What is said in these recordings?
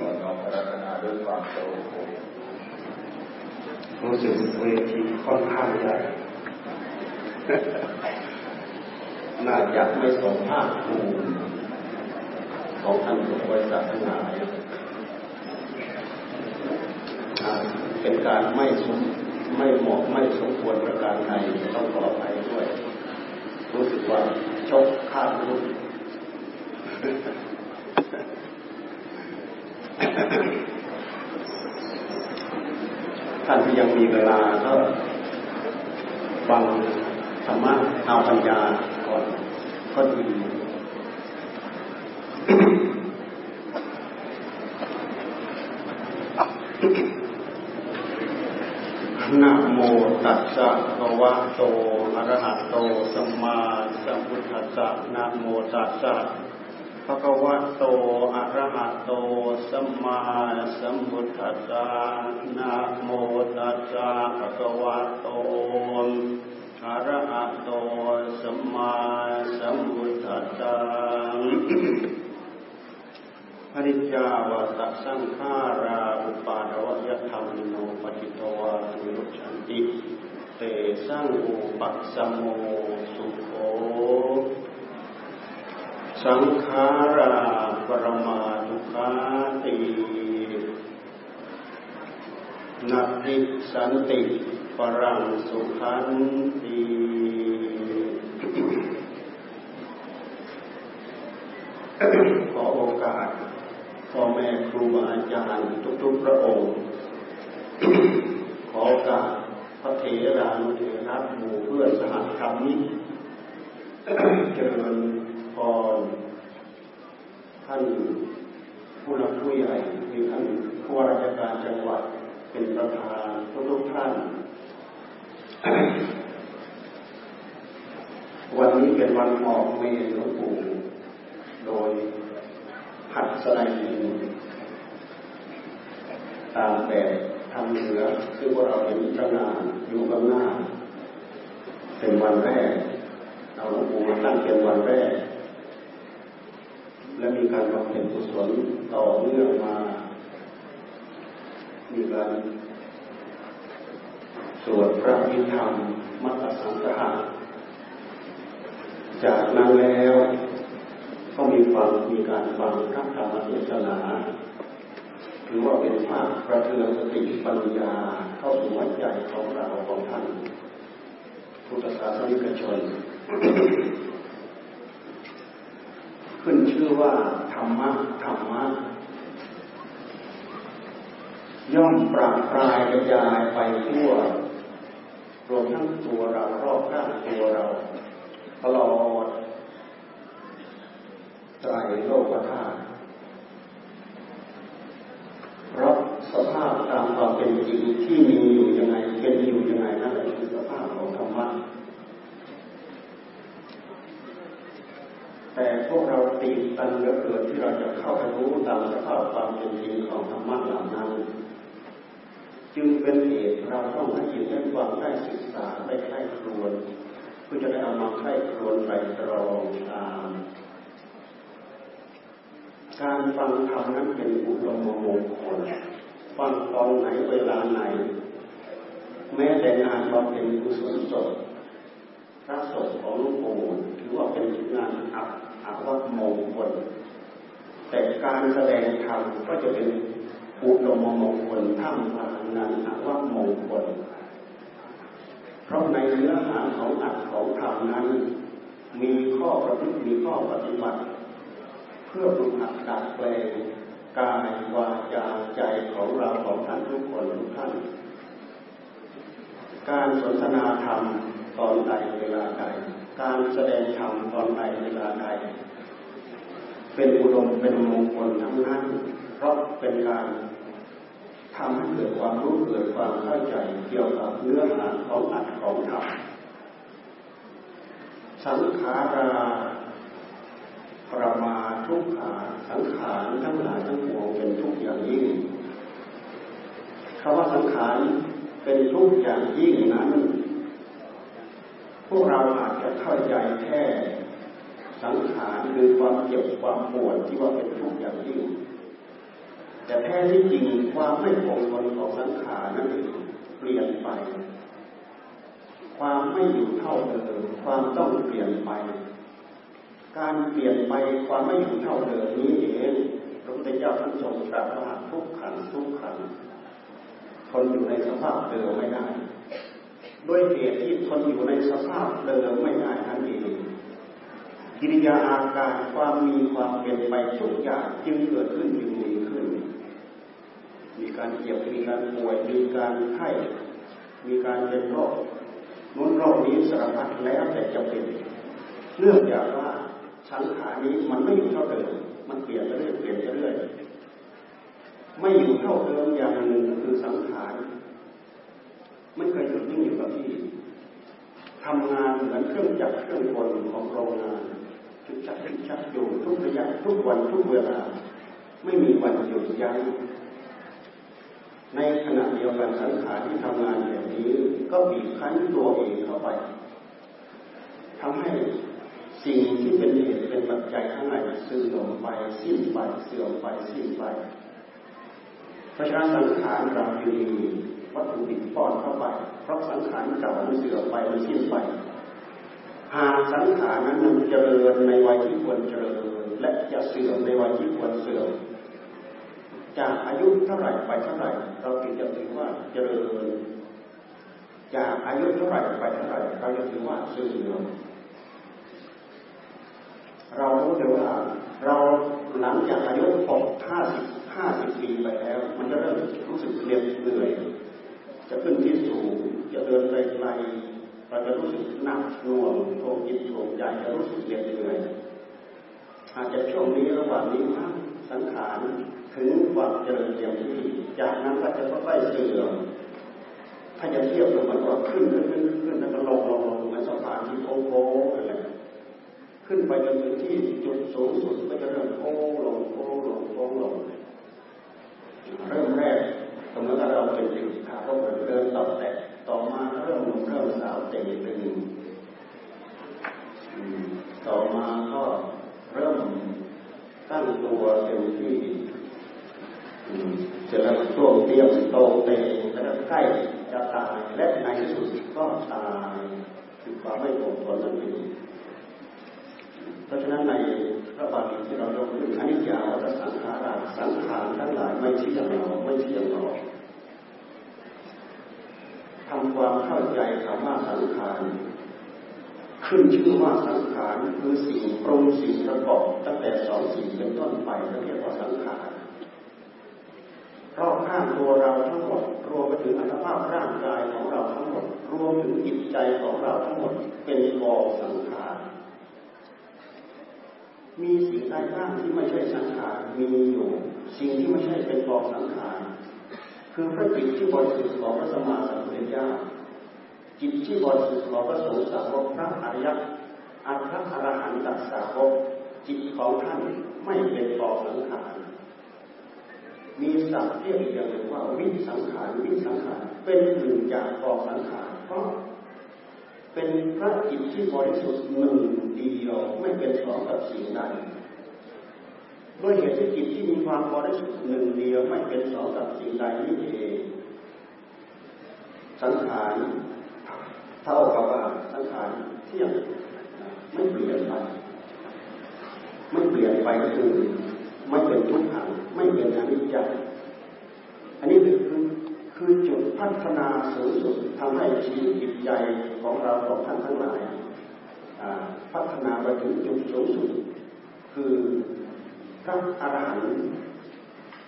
ก็น้อมรัตนาด้วยความโศกรู้สึกเวทีค่อนข้างใหญ่น่าจะไม่สมภาคภูมิของท่านผู้บริษัททั้งหลายเป็นการไม่สมไม่เหมาะไม่สมควรประการใดต้องขออภัยด้วย รู้สึกว่าชกข้ามรุ่นท่านที่ ยังมีเวลาก็ฟังธรรมะเอาปัญญาก่อนก็ดีนะโมตัสสะภะวะโตอะระหะโตสัมมาสัมพุทธัสสะนะโมตัสสะ ภะคะวะโต อะระหะโต สัมมาสัมพุทธัสสะ นะโมตัสสะภะคะวะโต อะระหะโต สัมมาสัมพุทธัสสะอนิจาวตสังขาราอุปาทวยธรรมโนปจิตวาตุรุชันติ เตสังอุปัสสโมสุโข สังขาราปรมาทุขาตินัตติสันติปรังสุขันติขอโอกาสพ่อแม่ครูบาอาจารย์ทุกๆพระองค์ ขอโอกาสพระเถรานุเถระหมู่เพื่อนสหธรรมิกเจริญ พรท่านผู้นำผู้ใหญ่มีท่านผู้ว่าราชการจังหวัดเป็นประธานทุกๆท่าน วันนี้เป็นวันออกเมนหลวงปู่โดยหัดสไลด์ตามแบบทำเหนือซึ่งพวกเราเห็นตั้งนานอยู่ข้างหน้า เป็นวันแรก เราหลวงปู่มาตั้งเป็นวันแรก และมีการบำเพ็ญกุศลต่อเนื่องมา มีการสวดพระพิธรรมมัตสังฆะจากนั้นแล้วก็มีฟังมีการฟังพระธรรมเทศนาถือว่าเป็นภาคประเทืองสติปัญญาเข้าสู่หัวใจของเราของท่านพุทธศาสนิกชน ขึ้นชื่อว่าธรรมะธรรมะย่อมปราบปลายกระจายไปทั่วรวมทั้งตัวเรารอบข้างตัวเราตลอดไตรโลกธาตุเพราะสภาพตามความเป็นจริงที่มีอยู่ยังไงเป็นอยู่ยังไงนั่นแหละคือสภาพของธรรมะ แต่พวกเราตีตันเหลือเกินที่เราจะเข้าไปรู้ตามสภาพความเป็นจริงของธรรมะเหล่านั้น จึงเป็นเหตุเราต้องให้ยินได้ฟังได้ศึกษาได้ใคร่ครวญเพื่อจะได้เอามาใคร่ครวญไปตรองตามการฟังธรรมนั้นเป็นอุดมมงคลฟังตอนไหนเวลาไหน แม้แต่งานบำเพ็ญกุศลศพ พระศพของหลวงปู่ถือว่าเป็นงานอับอับว่ามงคลแต่การแสดงธรรมก็จะเป็นอุดมมงคลท่ามกลางนั้นอับว่ามงคลเพราะในเนื้อหาของอัดของธรรมนั้น มีข้อประพฤติมีข้อปฏิบัติ เพื่อฝึกหัดดัดแปลงกายวาจาใจของเราของท่านทุกคนทุกท่าน การสนทนาธรรม ตอนใดเวลาใด การแสดงธรรมตอนใดเวลาใด เป็นอุดมเป็นมงคลทั้งนั้น เพราะเป็นการทำให้เกิดความรู้เกิดความเข้าใจเกี่ยวกับเนื้อหาของอัดของธรรมสังขาราประมาทุกขาสังขารทั้งหลายทั้งปวงเป็นทุกอย่างยิ่งคำว่าสังขารเป็นทุกอย่างยิ่งนั้น วกเราอาจจะเข้าใจแค่สังขารคือความเจ็บความปวดที่ว่าเป็นทุกข์อย่างยิ่งแต่แท้ที่จริงความไม่คงทนของสังขารนั้นเองเปลี่ยนไป ความไม่อยู่เท่าเดิมความต้องเปลี่ยนไป การเปลี่ยนไปความไม่อยู่เท่าเดิมนี้เองพระพุทธเจ้าท่านทรงตรัสว่าทุกขันทุกขันทนอยู่ในสภาพเดิมไม่ได้ ด้วยเหตุที่ทนอยู่ในสภาพเดิมไม่ได้นั่นเองกิริยาอาการความมีความเปลี่ยนไปทุกอย่างจึงเกิดขึ้นจึงมีขึ้น มีการเจ็บมีการป่วยมีการไข้มีการเป็นโรคนู้นโรคนี้สารพัดแล้วแต่จะเป็นเนื่องจากว่าสังขารนี้มันไม่อยู่เท่าเดิมมันเปลี่ยนไปเรื่อยเปลี่ยนไปเรื่อยไม่อยู่เท่าเดิมอย่างหนึ่งคือสังขาร ไม่เคยหยุดนิ่งอยู่กับที่ทำงานเหมือนเครื่องจักรเครื่องกลของโรงงานจุดจักรจักรอยู่ทุกระยะทุกวันทุกเวลา ไม่มีวันหยุดยั้งในขณะเดียวกันสังขารที่ทำงานแบบนี้ ก็บีบคั้นตัวเองเข้าไปทำให้สิ่งที่เป็นเหตุเป็นปัจจัยข้างในเสื่อมไปสิ้นไปเสื่อมไปสิ้นไปเพราะฉะนั้นสังขารเราจึงมี วัตถุดิบป้อนเข้าไปเพราะสังขารเก่ามันเสื่อมไปมันสิ้นไป หากสังขารนั้นมันเจริญในวัยที่ควรเจริญ และจะเสื่อมในวัยที่ควรเสื่อมจากอายุเท่าไหร่ไปเท่าไหร่ เราถึงจะถือว่าเจริญ จากอายุเท่าไหร่ไปเท่าไหร่เราจะถือว่าเสื่อมเรารู้เลยว่าเราหลังจากอายุหกห้าสิบห้าสิบปีไปแล้ว มันจะเริ่มรู้สึกเหน็ดเหนื่อย จะขึ้นที่สูงจะเดินไกลๆเราจะรู้สึกหนักหน่วงโทมจิตโทมใจจะรู้สึกเหน็ดเหนื่อยอาจจะช่วงนี้ระหว่างนี้นะสังขารถึงความเจริญเต็มที่จากนั้นก็จะค่อยๆเสื่อมถ้าจะเทียบกับมันก็ขึ้นขึ้นขึ้นขึ้นแล้วก็ลงลงลงเหมือนสะพานที่โค้งๆอะไรขึ้นไปจนถึงที่จุดสูงสุดก็จะเริ่มโค้งลงโค้งลงโค้งลงเริ่มแรก สมมติว่าเราเป็นเด็กขาก็เดินต่อแต่ต่อมาเริ่มเริ่มสาวเต็มตึงต่อมาก็เริ่มตั้งตัวเต็มที่เสร็จแล้วช่วงเตรียมโตเต็มแล้วใกล้จะตายและในที่สุดก็ตายคือความไม่คงทนนั่นเอง เพราะฉะนั้นในพระบาลีที่เรายกขึ้นอนิจจาวัฏสังขาราสังขารทั้งหลายไม่เที่ยงเราไม่เที่ยงเราทำความเข้าใจคำว่าสังขารขึ้นชื่อว่าสังขารคือสิ่งปรุงสิ่งประกอบตั้งแต่สองสิ่งเป็นต้นไปเรียกว่าสังขารรอบข้างตัวเราทั้งหมดรวมไปถึงอัตภาพร่างกายของเราทั้งหมด รวมถึงจิตใจของเราทั้งหมดเป็นกองสังขาร มีสิ่งใดบ้างที่ไม่ใช่สังขารมีอยู่ สิ่งที่ไม่ใช่เป็นกองสังขารคือพระจิตที่บริสุทธิ์ของพระสมมาสัมพุทธเจ้าจิตที่บริสุทธิ์ของพระสงฆ์สาวกพระอริยอัตถะอรหันตสาวกจิตของท่านไม่เป็นกองสังขารมีสัพท์เรียกอย่างหนึ่งว่าวิสังขารวิสังขารเป็นหนึ่งจากกองสังขารเพราะ เป็นพระจิตที่บริสุทธิ์หนึ่งเดียวไม่เป็นสองกับสิ่งใดด้วยเหตุที่จิตที่มีความบริสุทธิ์หนึ่งเดียวไม่เป็นสองกับสิ่งใดนี้เองสังขารเท่ากับว่าสังขารเที่ยงไม่เปลี่ยนไปไม่เปลี่ยนไปคือไม่เป็นทุกขังไม่เป็นอนิจจ์อันนี้คือ คือจุดพัฒนาสูงสุดทำให้ชีวิตจิตใจของเราของท่านทั้งหลายพัฒนาไปถึงจุดสูงสุด คือพระอรหันต์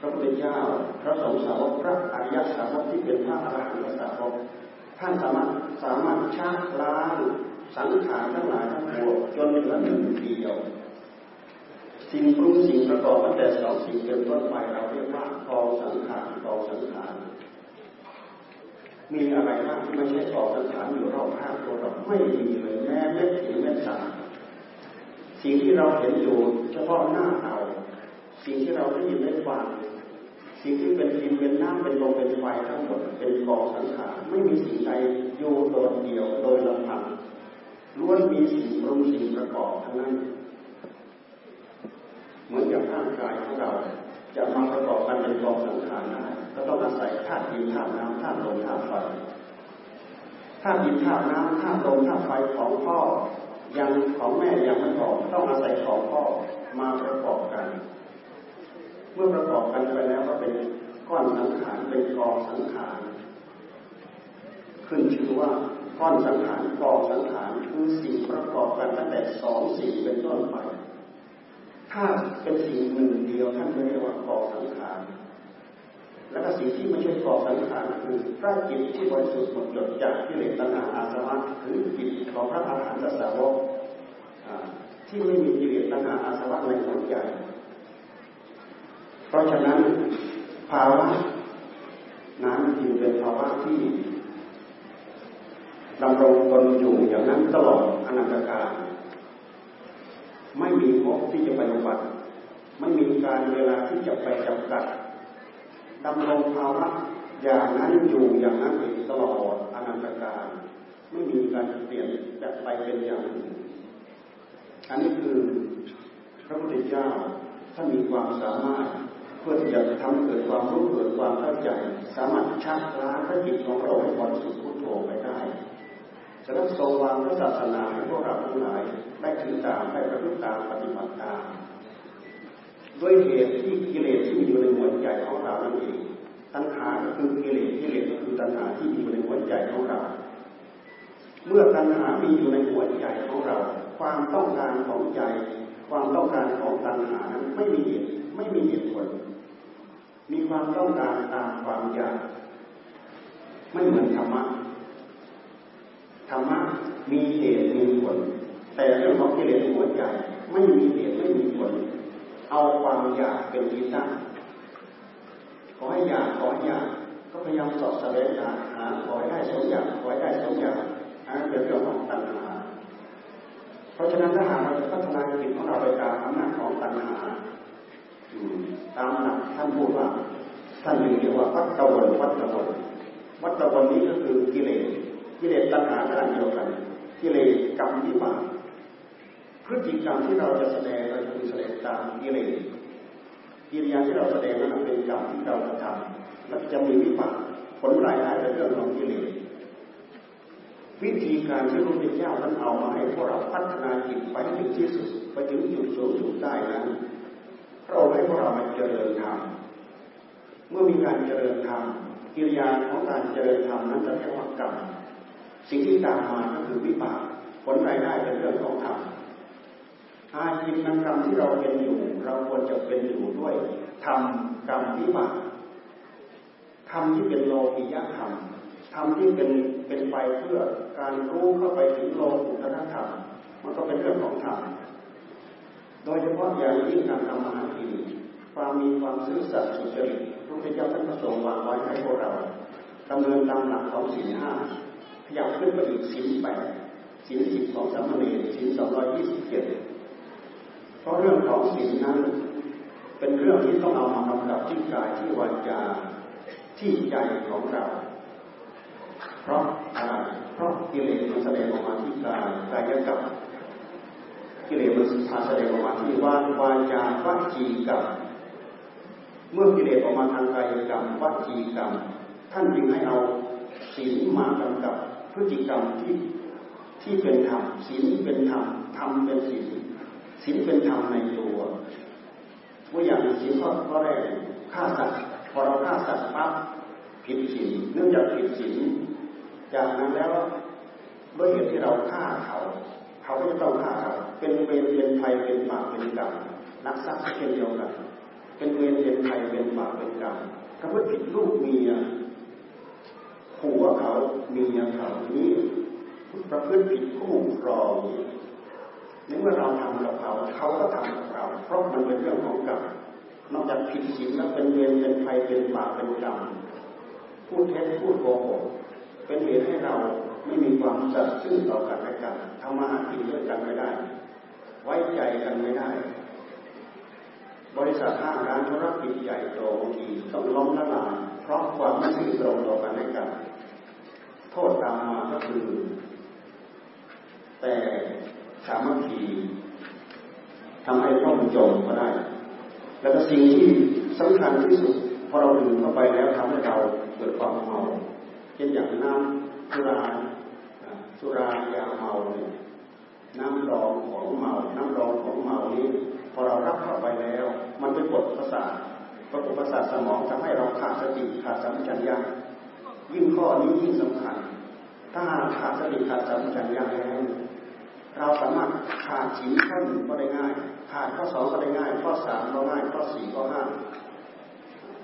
พระพุทธเจ้าพระสงฆ์สาวกพระอริยสาวกที่เป็นพระอรหันตสาวกท่านสามารถสามารถชักล้างสังขารทั้งหลายทั้งปวงจนเหลือหนึ่งเดียว สิ่งปรุงสิ่งประกอบตั้งแต่สองสิ่งเป็นต้นไปเราเรียกว่ากองสังขารกองสังขาร มีอะไรบ้างที่ไม่ใช่กองสังขารอยู่รอบข้างตัวเราไม่มีเลยแม้เม็ดสีเม็ดสารสิ่งที่เราเห็นอยู่เฉพาะหน้าเราสิ่งที่เราได้ยินได้ฟังสิ่งที่เป็นดินเป็นน้ำเป็นลมเป็นไฟทั้งหมดเป็นกองสังขารไม่มีสิ่งใดอยู่โดดเดี่ยวโดยลำพังล้วนมีสิ่งปรุงสิ่งประกอบทั้งนั้นเหมือนอย่างร่างกายของเรา จะมาประกอบกันเป็นกองสังขารได้ก็ต้องอาศัยธาตุดินธาตุน้ำธาตุลมธาตุไฟธาตุดินธาตุน้ำธาตุลมธาตุไฟของพ่อยังของแม่ยังไม่พอต้องอาศัยของพ่อมาประกอบกัน เมื่อประกอบกันไปแล้วก็เป็นก้อนสังขารเป็นกองสังขารขึ้นชื่อว่าก้อนสังขารกองสังขารคือสิ่งประกอบกันตั้งแต่สองสิ่งเป็นต้นไป ถ้าเป็นสิ่งหนึ่งเดียวท่านเรียกว่ากองสังขารแล้วก็สิ่งที่ไม่ใช่กองสังขารคือพระจิตที่บริสุทธิ์หมดจดจากกิเลสตัณหาอาสวะหรือจิตของพระอรหันตสาวกที่ไม่มีกิเลสตัณหาอาสวะในหัวใจเพราะฉะนั้นภาวะนั้นจึงเป็นภาวะที่ดำรงตนอยู่อย่างนั้นตลอดอนันตกาล ไม่มีงบที่จะไปบัติ ไม่มีการเวลาที่จะไปจำกัดดำรงภาวะอย่างนั้นอยู่อย่างนั้นอีกตลอดอนันตกาลไม่มีการเปลี่ยนจะไปเป็นอย่างอื่นอันนี้คือพระพุทธเจ้าท่านมีความสามารถเพื่อที่จะทำเกิดความรู้เกิดความเข้าใจ สามารถชักล้างพระจิตของเราให้บริสุทธิ์พุทโธไปได้ จะต้องทรงวางพระศาสนาให้พวกเราทั้งหลายได้ถือตามได้ประพฤติตามปฏิบัติตามด้วยเหตุที่กิเลสที่มีอยู่ในหัวใจของเรานั่นเองตัณหาก็คือกิเลสกิเลสก็คือตัณหาที่มีอยู่ในหัวใจของเรา เมื่อตัณหามีอยู่ในหัวใจของเรา ความต้องการของใจ ความต้องการของตัณหานั้นไม่มีเหตุไม่มีเหตุผล มีความต้องการตามความอยากไม่เหมือนธรรมะ ธรรมะมีเหตุมีผล แต่เรื่องของกิเลสหัวใจไม่มีเหตุไม่มีผล เอาความอยากเป็นที่ตั้งขอให้อยากขอให้อยากก็พยายามสอบแสวงหาหาขอให้ได้สมอยากขอให้ได้สมอยากอันนั้นเป็นเรื่องของตัณหา เพราะฉะนั้นถ้าหากเราจะพัฒนาจิตของเราไปตามอำนาจของตัณหาตามหลักท่านพูดว่าท่านเรียกว่าวัตตะวันวัตตะวันวัตตะวันนี้ก็คือกิเลส กิเลสตัณหาอันเดียวกันกิเลสกรรมวิบากพฤติกรรมที่เราจะแสดงเราจะแสดงตามกิเลสกิริยาที่เราแสดงนั้นเป็นกรรมที่เราจะทำแล้วจะมีวิบากผลรายได้เป็นเรื่องของกิเลสวิธีการที่พระพุทธเจ้าท่านเอามาให้พวกเราพัฒนาจิตไปถึงที่สุดไปถึงจุดสูงสุดได้นั้นพระองค์ให้พวกเรามาเจริญธรรมเมื่อมีการเจริญธรรมกิริยาของการเจริญธรรมนั้นจะเรียกว่ากรรม สิ่งที่ตามมาก็คือวิบากผลรายได้เป็นเรื่องของธรรมอาชีพกรรมที่เราเป็นอยู่ เราควรจะเป็นอยู่ด้วยทำกรรมวิบากทำที่เป็นโลกิยธรรมทำที่เป็นเป็นไปเพื่อการรู้เข้าไปถึงโลกุตรธรรมมันก็เป็นเรื่องของธรรมโดยเฉพาะอย่างยิ่งการทำมาหากินความมีความซื่อสัตย์สุจริตพระพุทธเจ้าท่านประสงค์วางไว้ให้พวกเราดำเนินตามหลักของศีลห้า ขยับขึ้นไปอีกสินแปดสินสิบของสามเณรสินสองร้อยยี่สิบเจ็ดเพราะเรื่องของสินนั้น เป็นเรื่องที่ต้องเอามากำกับที่กายที่วาจาที่ใจของเรา เพราะอะไรเพราะกิเลสมันแสดงออกมาที่กายกายกับกิเลสมันพาแสดงออกมาที่วาวาจาวจีกรรมเมื่อกิเลสออกมาทางกายกรรมวจีกรรมท่านจึงให้เอาศีลมากำกับ พฤติกรรมที่ที่เป็นธรรมศีลเป็นธรรมธรรมเป็นศีลศีลเป็นธรรมในตัวตัวอย่างศีลข้อข้อแรกฆ่าสัตว์พอเราฆ่าสัตว์ปั๊บผิดศีลเนื่องจากผิดศีลจากนั้นแล้วด้วยเหตุที่เราฆ่าเขาเขาก็จะต้องฆ่าเราเป็นเวรเป็นภัยเป็นบาปเป็นกรรมนักทรัพย์เช่นเดียวกันเป็นเวรเป็นภัยเป็นบาปเป็นกรรมกระพฤติผิดลูกเมีย ผัวเขาเมียเขานี้ประพฤติผิดคู่ครองในเมื่อเราทำกับเขาเขาก็ทำกับเรา เพราะมันเป็นเรื่องของกรรมนอกจากผิดศีลแล้วเป็นเวรเป็นภัยเป็นบาปเป็นกรรมพูดเท็จพูดโกหกเป็นเหตุให้เราไม่มีความสัตย์ซื่อต่อกันและกันทำมาหากินด้วยกันไม่ได้ ไว้ใจกันไม่ได้ บริษัทห้างร้านธุรกิจใหญ่โตบางทีต้องล้มละลายเพราะความไม่ซื่อตรงต่อกันและกัน โทษตา มมาก็คือ แต่สามัคคีทำให้ร่มจมก็ได้ แล้วก็สิ่งที่สำคัญที่สุดพอเราดื่มเข้าไปแล้วทำให้เราเกิดความเมาเช่นอย่างน้ำสุราสุรายาเมาเนี่ยน้ำรองของเมา น้ำรองของเมานี้พอเรารับเข้าไปแล้ว มันเป็นกดประสาทกดประสาทสมองทำให้เราขาดสติขาดสัมผัสญายิ่งข้อนี้ยิ่งสำคัญ ถ้าขาดสติขาดสัมผัสญาแล้วเราสามารถขาดชิ้นข้อหนึ่งก็ได้ง่าย ขาดข้อสองก็ได้ง่าย ข้อสามก็ง่าย ข้อสี่ก็ห้า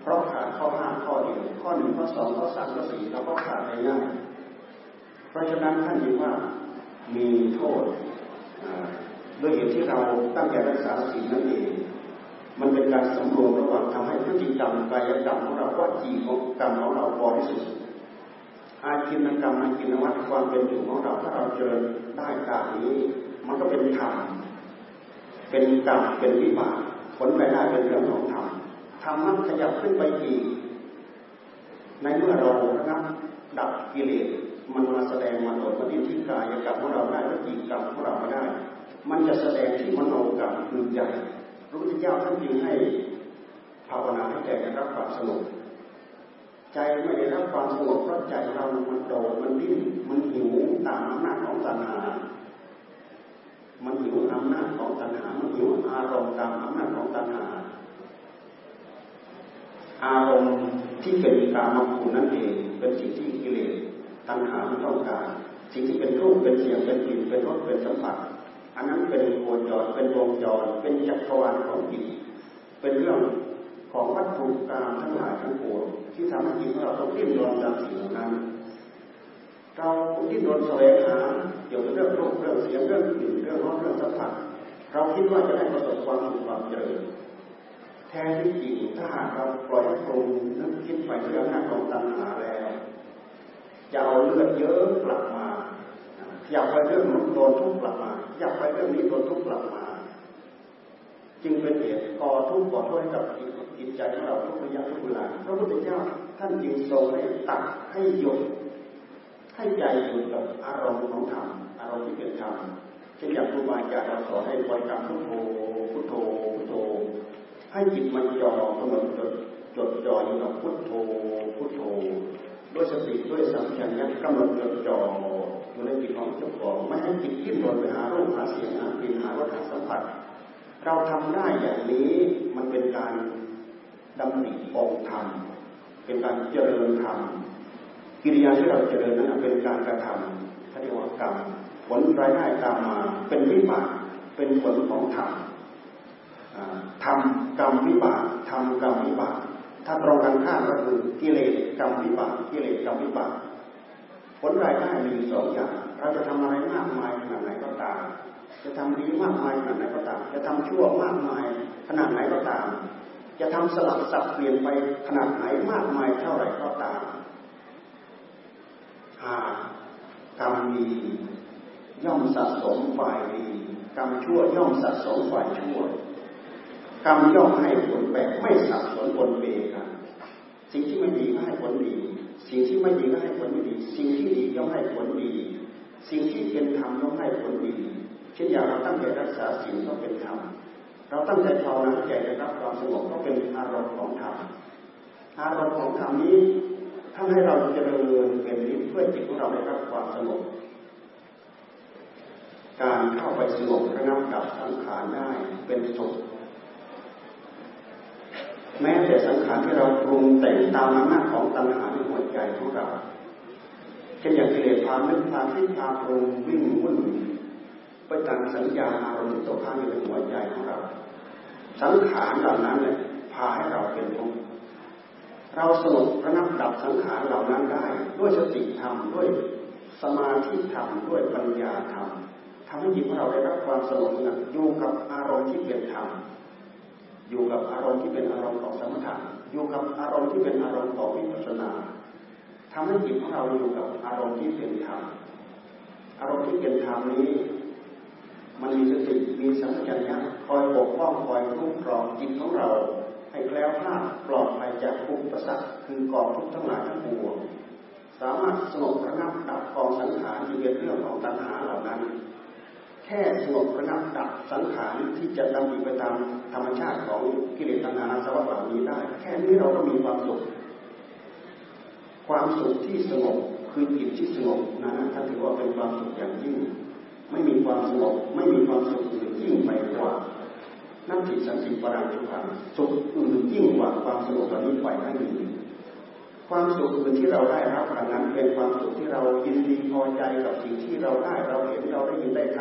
เพราะขาดข้อห้าข้อเดียวข้อหนึ่งข้อสองข้อสามข้อสี่เราก็ขาดได้ง่าย เพราะฉะนั้นท่านยึดว่ามีโทษด้วยเหตุที่เราตั้งใจรักษาสิ่งนั้นเอง มันเป็นการสำรวมระหว่างทำให้พฤติกรรมกายกรรมของเราว่าจีของกรรมของเราบริสุทธิ์ อาชีนกรรมอาชีนวัตความเป็นอยู่ของเราถ้าเราเจอได้กรรนี้ มันก็เป็นธรรมเป็นกรรมเป็นวิบากผลรายได้เป็นเรื่องของธรรมธรรมนั้นขยับขึ้นไปอีก ในเมื่อเราระงับดับกิเลสมันมาแสดงมาตดดมาที่ที่กายกับของเราได้และจิตกับของเรามาได้ มันจะแสดงที่มโนกับคือใจพระพุทธเจ้าท่านจึงให้ภาวนาให้ใจได้รับความสงบ ใจไม่ได้รับความสงบเพราะใจเรามันโดดมันดิ้นมันหิวตามอำนาจของตัณหา มันหิวอำนาจของตัณหา มันหิวอารมณ์ตามอำนาจของตัณหา อารมณ์ที่เป็นกามคุณนั่นเองเป็นสิ่งที่กิเลสตัณหามันต้องการสิ่งที่เป็นรูปเป็นเสียงเป็นกลิ่นเป็นรสเป็นสัมผัสอันนั้นเป็นโคจรเป็นวงจรเป็นจักรวาลของจิตเป็นเรื่อง ของวัตถุกรรมทั้งหลายทั้งปวงที่ทำให้จิตของเราต้องดิ้นรนตามสิ่งนั้นเราดิ้นรนแสวงหาเกี่ยวกับเรื่องรูปเรื่องเสียงเรื่องกลิ่นเรื่องรสเรื่องสัมผัสเราคิดว่าจะได้ประสบความสุขความเจริญแท้ที่จริงถ้าหากเราปล่อยปรุงนึกคิดไปเรื่องหน้าของตัณหาแล้วจะเอาเลือดเยอะกลับมาอยากไปเรื่องนู้นโดนทุกข์กลับมาอยากไปเรื่องนี้โดนทุกข์กลับมา จึงเป็นเหตุก่อทุกข์ก่อโทษให้กับจิตใจของเราทุกระยะทุกเวลาพระพุทธเจ้าท่านจึงทรงให้ตัดให้หยุดให้ใจอยู่กับอารมณ์ของธรรมอารมณ์ที่เป็นธรรมเช่นอย่างครูบาอาจารย์เราสอนให้บริกรรมพุทโธพุทโธพุทโธ ให้จิตมันจ่อกำหนดจดจดจ่ออยู่กับพุทโธพุทโธ ด้วยสติด้วยสัมผัสยักำหนดจดจ่ออยู่ในจิตของเจ้าของไม่ให้จิตขึ้นรนไปหารูปหาเสียงหากลิ่นหารสหาสัมผัส เราทำได้อย่างนี้มันเป็นการดำริองธรรม เป็นการเจริญธรรม กิริยาที่เราเจริญนั้นเป็นการกระทำเขาเรียกว่ากรรม ผลรายได้ตามมาเป็นวิบาก เป็นผลของธรรมทำกรรมวิบากทำกรรมวิบากถ้าตรงกันข้ามก็คือกิเลสกรรมวิบากกิเลสกรรมวิบากผลรายได้มีสองอย่าง เราจะทำอะไรมากมายขนาดไหนก็ตาม จะทำดีมากมายขนาดไหนก็ตาม จะทำชั่วมากมายขนาดไหนก็ตาม จะทำสลับสับเปลี่ยนไปขนาดไหนมากมายเท่าไหร่ก็ตามหากกรรมดีย่อมสะสมฝ่ายดีกรรมชั่วย่อมสะสมฝ่ายชั่วกรรมย่อมให้ผลแบบไม่สับสนบนเบกันสิ่งที่ไม่ดีก็ให้ผลดี สิ่งที่ไม่ดีก็ให้ผลไม่ดี สิ่งที่ดีย่อมให้ผลดี สิ่งที่เป็นธรรมย่อมให้ผลดี เช่นอย่างเราตั้งใจรักษาสิ่งก็เป็นธรรมเราตั้งใจภาวนาใจได้รับความสงบก็เป็นอารมณ์ของธรรมอารมณ์ของธรรมนี้ท่านให้เราเจริญเป็นนิเพื่อจิตของเราได้รับความสงบการเข้าไปสงบระงับกับสังขารได้เป็นสุขแม้แต่สังขารที่เราปรุงแต่งตามอำนาจของตัณหาในหัวใจของเราเช่นอย่างกิเลสพานึกพาคิดพาปรุงวิ่งวุ่น ไปตามสัญญาอารมณ์ที่ตกค้างในหัวใจของเรา สังขารเหล่านั้นเนี่ยพาให้เราเป็นทุกข์เราสงบระนับดับสังขารเหล่านั้นได้ ด้วยสติธรรมด้วยสมาธิธรรมด้วยปัญญาธรรมทำให้จิตของเราได้รับความสงบสงัดอยู่กับอารมณ์ที่เป็นธรรมอยู่กับอารมณ์ที่เป็นอารมณ์ของสมถะอยู่กับอารมณ์ที่เป็นอารมณ์ของวิปัสสนาทำให้จิตของเราอยู่กับอารมณ์ที่เป็นธรรมอารมณ์ที่เป็นธรรมนี้ มันมีสติมีสัมปชัญญะคอยปกป้องคอยคุ้มครองจิตของเรา ให้แคล้วคลาดปลอดภัยจากภุปสรรคคือกองทุกข์ทั้งหลายทั้งปวงสามารถสงบระงับดับกองสังขารที่เป็นเรื่องของตัณหาเหล่านั้น แค่สงบระงับดับสังขารที่จะดำดิไปตามธรรมชาติของกิเลสตัณหาสวัสดิ์เหล่านี้ได้ แค่นี้เราก็มีความสุข ความสุขที่สงบคือจิตที่สงบนั้นท่านถือว่าเป็นความสุขอย่างยิ่ง ไม่มีความสงบไม่มีความสุขอื่นยิ่งไปกว่านั่นถิสันติปรังทุกขังสุขอื่นยิ่งกว่าความสงบเหล่านี้ไปไม่มีความสุขอื่นที่เราได้รับอันนั้นเป็นความสุขที่เรายินดีพอใจกับสิ่งที่เราได้เราเห็นเราได้ยินได้ท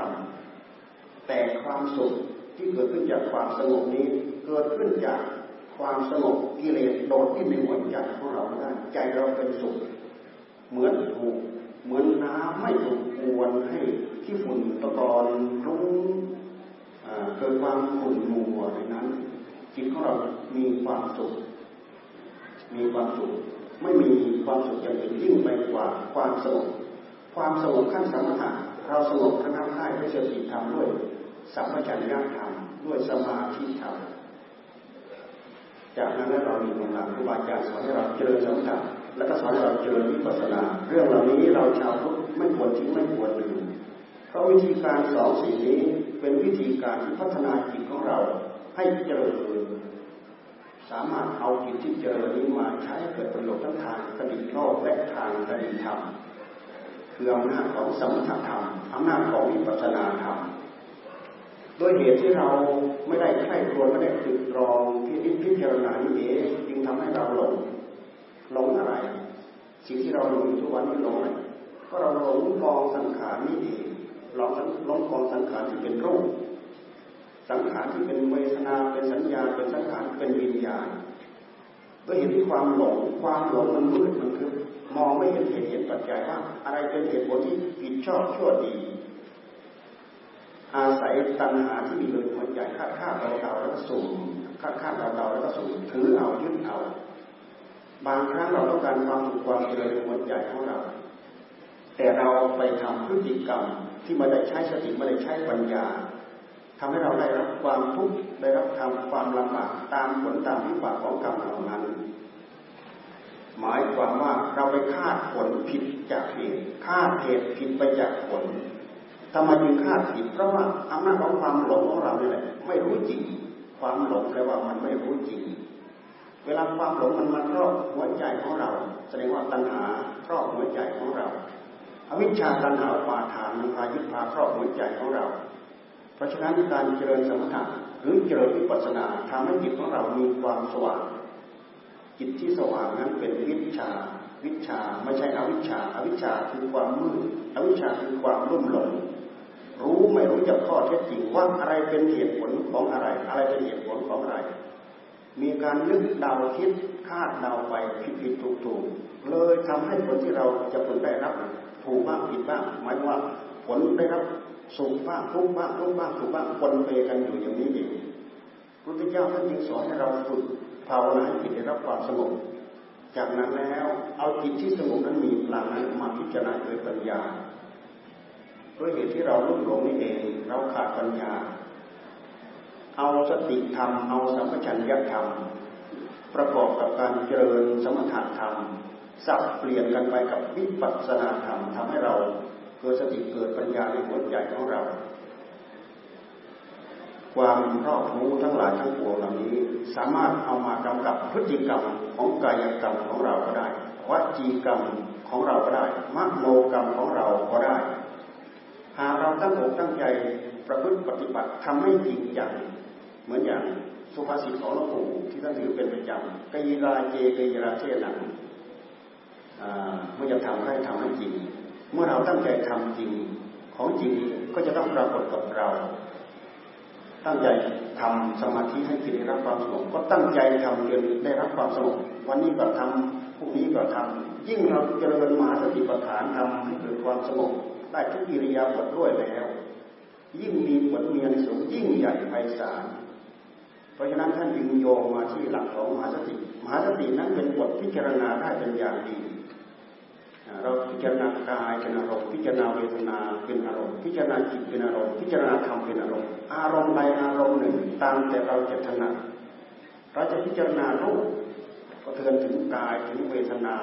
ำแต่ความสุขที่เกิดขึ้นจากความสงบนี้เกิดขึ้นจากความสงบกิเลสโดดที่ในหัวใจของเราได้ใจเราเป็นสุข เหมือนถูกเหมือนน้ำไม่ถูกกวนให้ ที่ฝุ่นตะกอนรุ้งเกิดความขุ่นมัวในนั้น จิตของเรามีความสุข มีความสุข ไม่มีความสุขอย่างอื่นยิ่งไปกว่าความสงบความสงบขั้นสมถะเราสงบระงับได้ด้วยสติธรรมด้วยสัมปชัญญะธรรมด้วยสมาธิธรรมจากนั้นเรามีกำลังครูบาอาจารย์สอนให้เราเจริญสมถะแล้วก็สอนให้เราเจริญวิปัสสนา เรื่องเหล่านี้เราชาวพุทธไม่ควรทิ้งไม่ควรลืม เพราะวิธีการสองสิ่งนี้เป็นวิธีการที่พัฒนาจิตของเราให้เจริญสามารถเอาจิตที่เจริญนี้มาใช้เกิดประโยชน์ทั้งทางคติโลกและทางคติธรรมคืออำนาจของสมถธรรมอำนาจของวิปัสสนาธรรมด้วยเหตุที่เราไม่ได้ใคร่ครวญไม่ได้ตึกตรองพิจิตพิจารณานี้เองจึงทำให้เราหลงหลงอะไร สิ่งที่เราหลงทุกวันนี้หลงอะไรก็เราหลงกองสังขารนี้เอง หลงหลงกองสังขารที่เป็นรูป สังขารที่เป็นเวทนาเป็นสัญญาเป็นสังขารเป็นวิญญาณก็เห็นที่ความหลงความหลงมันมืดมันคือมองไม่เห็นเหตุเห็นปัจจัยว่าอะไรเป็นเหตุผลที่ผิดชอบชั่วดี อาศัยตัณหาที่มีเลยหัวใจคาดคาดเราเราแล้วก็สูงคาดคาดเราเราแล้วก็สูงถือเอายึดเอา บางครั้งเราต้องการความสุขความเจริญในหัวใจของเรา แต่เราไปทำพฤติกรรม ที่ไม่ได้ใช้สติไม่ได้ใช้ปัญญาทำให้เราได้รับความทุกข์ได้รับทำความลำบากตามผลตามวิบากของกรรมเหล่านั้น หมายความว่าเราไปคาดผลผิดจากเหตุคาดเหตุผิดไปจากผลทำไมจึงคาดผิดเพราะว่าอำนาจของความหลงของเราเนี่ยแหละไม่รู้จริง ความหลงแปลว่ามันไม่รู้จริง เวลาความหลงมันมันครอบหัวใจของเรา แสดงว่าตัณหาครอบหัวใจของเรา อวิชชาตัณหาปาทานมันพายึดพาครอบหัวใจของเรา เพราะฉะนั้นการเจริญสมถะหรือเจริญวิปัสสนาทำให้จิตของเรามีความสว่าง จิตที่สว่างนั้นเป็นวิชา วิชาไม่ใช่อวิชชาอวิชชาคือความมืด อวิชชาคือความรุ่มหลง รู้ไม่รู้จักข้อเท็จจริงว่าอะไรเป็นเหตุผลของอะไร อะไรเป็นเหตุผลของอะไร มีการนึกเดาคิดคาดเดาไปผิดผิดถูกถูกเลยทำให้ผลที่เราจะผลได้รับ ถูกบ้างผิดบ้างหมายว่าผลได้รับสุขบ้างทุกบ้างทุกบ้างสุขบ้างคนเปกันอยู่อย่างนี้เองพระพุทธเจ้าท่านจึงสอนให้เราฝึกภาวนาให้จิตได้รับความสงบจากนั้นแล้วเอาจิตที่สงบนั้นมีพลังนั้นมาพิจารณาโดยปัญญาด้วยเหตุที่เราลุ่มหลงนี่เองเราขาดปัญญา เอาสติธรรมเอาสัมปชัญญะธรรม ประกอบกับการเจริญสมถะธรรม สับเปลี่ยนกันไปกับวิปัสสนาธรรมทำให้เราเกิดสติเกิดปัญญาในหัวใจของเรา ความรอบรู้ทั้งหลายทั้งปวงเหล่านี้ สามารถเอามากำกับพฤติกรรมของกายกรรมของเราก็ได้วจีกรรมของเราก็ได้มโนกรรมของเราก็ได้ หากเราตั้งอกตั้งใจประพฤติปฏิบัติทำให้จริงจังเหมือนอย่างสุภาษิตของหลวงปู่ที่ท่านถือเป็นประจำกายราเจกายราเชนัง เมื่อจะทำให้ทำให้จริง เมื่อเราตั้งใจทำจริงของจริงก็จะต้องปรากฏกับเรา ตั้งใจทำสมาธิให้จิตได้รับความสงบก็ตั้งใจทำจนได้รับความสงบวันนี้ก็ทำพรุ่งนี้ก็ทำยิ่งเราเจริญมหาสติปัฏฐานทำให้เกิดความสงบได้ทุกอิริยาบถด้วยแล้ว ยิ่งมีผลมีอนิสงส์ยิ่งใหญ่ไพศาลเพราะฉะนั้นท่านจึงโยงมาที่หลักของมหาสติ มหาสตินั้นเป็นบทพิจารณาได้เป็นอย่างดี เราพิจารณากายเป็นอารมณ์พิจารณาเวทนาเป็นอารมณ์พิจารณาจิตเป็นอารมณ์พิจารณาธรรมเป็นอารมณ์อารมณ์ใดอารมณ์หนึ่ง ตามแต่เราจะถนัดเราจะพิจารณารูปกระเทือนถึงกายถึงเวทนา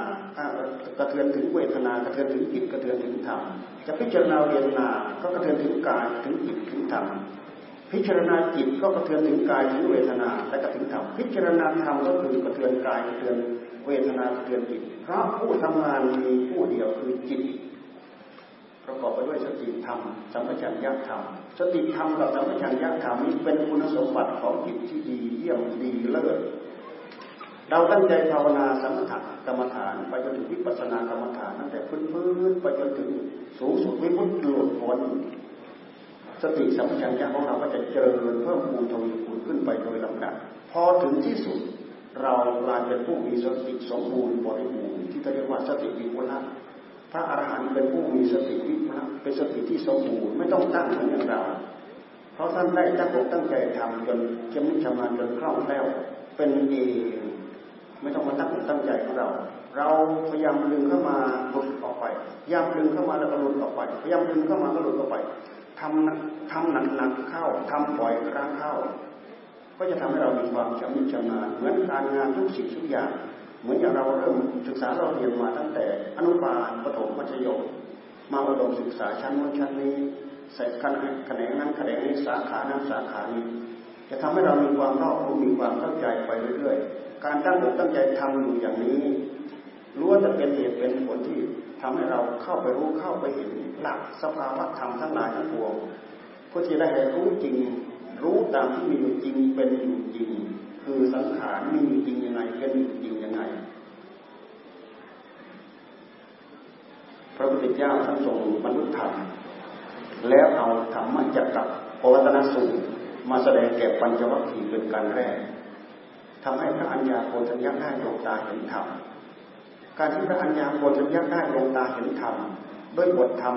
กระเทือนถึงเวทนากระเทือนถึงจิตกระเทือนถึงธรรมจะพิจารณาเวทนา ก็กระเทือนถึงกายถึงจิตถึงธรรมพิจารณาจิตก็กระเทือนถึงกายถึงเวทนาและก็ถึงธรรมพิจารณาธรรมก็คือกระเทือนกายกระเทือน เวทนาเทือนจิต เพราะผู้ทำงานมีผู้เดียวคือจิต ประกอบไปด้วยสติธรรมสัมปชัญญะธรรม สติธรรมกับสัมปชัญญะธรรมนี้เป็นคุณสมบัติของจิตที่ดีเยี่ยมดีเลิศเราตั้งใจภาวนาสมถะกรรมฐานไปจนถึงวิปัสสนากรรมฐานตั้งแต่พื้นพื้นไปจนถึงสูงสุดวิมุตติหลุดพ้นสติสัมปชัญญะของเราก็จะเจริญเพิ่มพูนทวีคูณขึ้นไปโดยลำดับพอถึงที่สุด เรากลายเป็นผู้มีสติสมบูรณ์บริบูรณ์ที่เรียกว่าสติวิมุตติพระอรหันต์เป็นผู้มีสติวิมุตติเป็นสติที่สมบูรณ์ไม่ต้องตั้งเหมือนอย่างเราเพราะท่านได้ตั้งอกตั้งใจทำจนเข็มชำนาญจนคล่องแคล่วเป็นเองไม่ต้องมาตั้งอกตั้งใจของเรา เราพยายามดึงเข้ามาหลุดออกไปพยายามดึงเข้ามาแล้วก็หลุดออกไปพยายามดึงเข้ามาก็หลุดออกไปทำทำหนักหนักเข้าทำบ่อยครั้งเข้า ก็จะทำให้เรามีความชำนิชำนาญเหมือนการงานทุกสิ่งทุกอย่าง เหมือนอย่างเราเริ่มศึกษาเราเรียนมาตั้งแต่อนุบาลประถมมัธยมมาอุดมศึกษาชั้นนู้นชั้นนี้ใส่ขนแขนงนั้นแขนงนี้สาขานั้นสาขานี้ จะทำให้เรามีความรอบรู้มีความเข้าใจไปเรื่อยๆ การตั้งอกตั้งใจทำอยู่อย่างนี้ล้วนจะเป็นเหตุเป็นผลที่ทำให้เราเข้าไปรู้เข้าไปเห็นหลักสภาวะธรรมทั้งหลายทั้งปวงเพื่อที่ได้รู้จริง รู้ตามที่มีอยู่จริงเป็นอยู่จริง คือสังขารมีอยู่จริงยังไงเป็นอยู่จริงยังไง พระพุทธเจ้าท่านทรงบรรลุธรรมแล้วเอาธรรมมาจักกับโอวัตนสูตรมาแสดงแก่ปัญจวัคคีย์เป็นการแรกทำให้พระอัญญาโกณทัญญาได้ดวงตาเห็นธรรมการที่พระอัญญาโกณทัญญาได้ดวงตาเห็นธรรมด้วยบทธรรม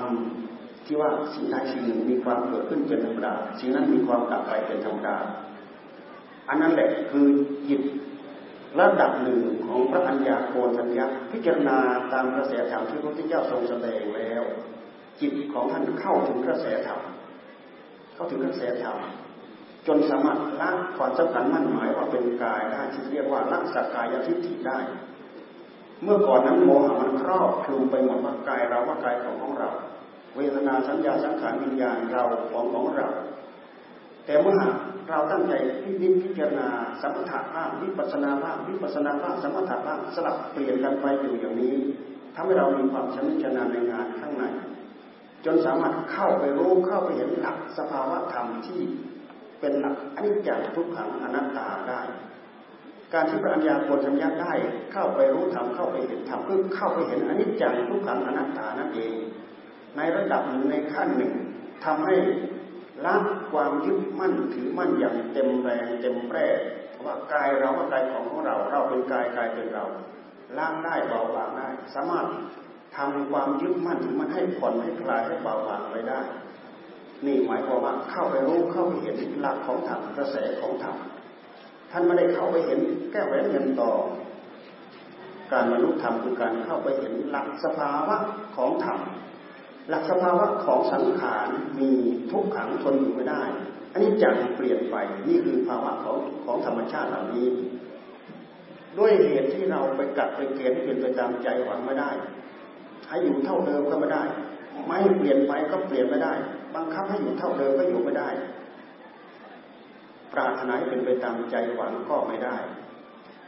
ที่ว่าสิ่งใดสิ่งหนึ่งมีความเกิดขึ้นเป็นธรรมดาสิ่งนั้นมีความดับไปเป็นธรรมดา อันนั้นแหละคือจิตระดับหนึ่งของพระอัญญาโกณทัญญาพิจารณาตามกระแสธรรมที่พระพุทธเจ้าทรงแสดงแล้ว จิตของท่านเข้าถึงกระแสธรรมเข้าถึงกระแสธรรมจนสามารถละความสำคัญมั่นหมายว่าเป็นกายได้ที่เรียกว่าลักษกายทิฏฐิได้ เมื่อก่อนนั้นโมหะมันครอบคลุมไปหมดว่ากายเราว่ากายของของเรา เวทนาสัญญาสังขารวิญญาณเราของของเรา แต่เมื่อเราตั้งใจพิจิตพิจารณาสมถะบ้างวิปัสนาบ้างวิปัสนาบ้างสมถะบ้างสลับเปลี่ยนกันไปอยู่อย่างนี้ทำให้เรามีความชำนิชำนาญในงานข้างในจนสามารถเข้าไปรู้เข้าไปเห็นหลักสภาวะธรรมที่เป็นหลักอนิจจทุกขังอนัตตาได้ การที่ปัญญาโกณทัญญาได้ เข้าไปรู้ธรรมเข้าไปเห็นธรรมคือเข้าไปเห็นอนิจจังทุกขังอนัตตานั่นเอง ในระดับหนึ่งในขั้นหนึ่งทำให้ละความยึดมั่นถือมั่นอย่างเต็มแรงเต็มแปร่ว่ากายเราว่ากายของของเรา เราเป็นกายกายเป็นเราล้างได้เบาบางได้ สามารถทำความยึดมั่นถือมั่นให้ผ่อนให้คลายให้เบาบางไปได้ นี่หมายความว่าเข้าไปรู้เข้าไปเห็นหลักของธรรมกระแสของธรรมท่านไม่ได้เข้าไปเห็นแก้แหวนเงินต่อ การบรรลุธรรมคือการเข้าไปเห็นหลักสภาวะของธรรม หลักสภาวะของสังขารมีทุกขังทนอยู่ไม่ได้อันนี้จะเปลี่ยนไปนี่คือภาวะของของธรรมชาติเหล่านี้ ด้วยเหตุที่เราไปกัดไปเกณฑ์ให้เป็นไปตามใจหวังไม่ได้ ให้อยู่เท่าเดิมก็ไม่ได้ ไม่เปลี่ยนไปก็เปลี่ยนไม่ได้ บังคับให้อยู่เท่าเดิมก็อยู่ไม่ได้ ปรารถนาให้เป็นไปตามใจหวังก็ไม่ได้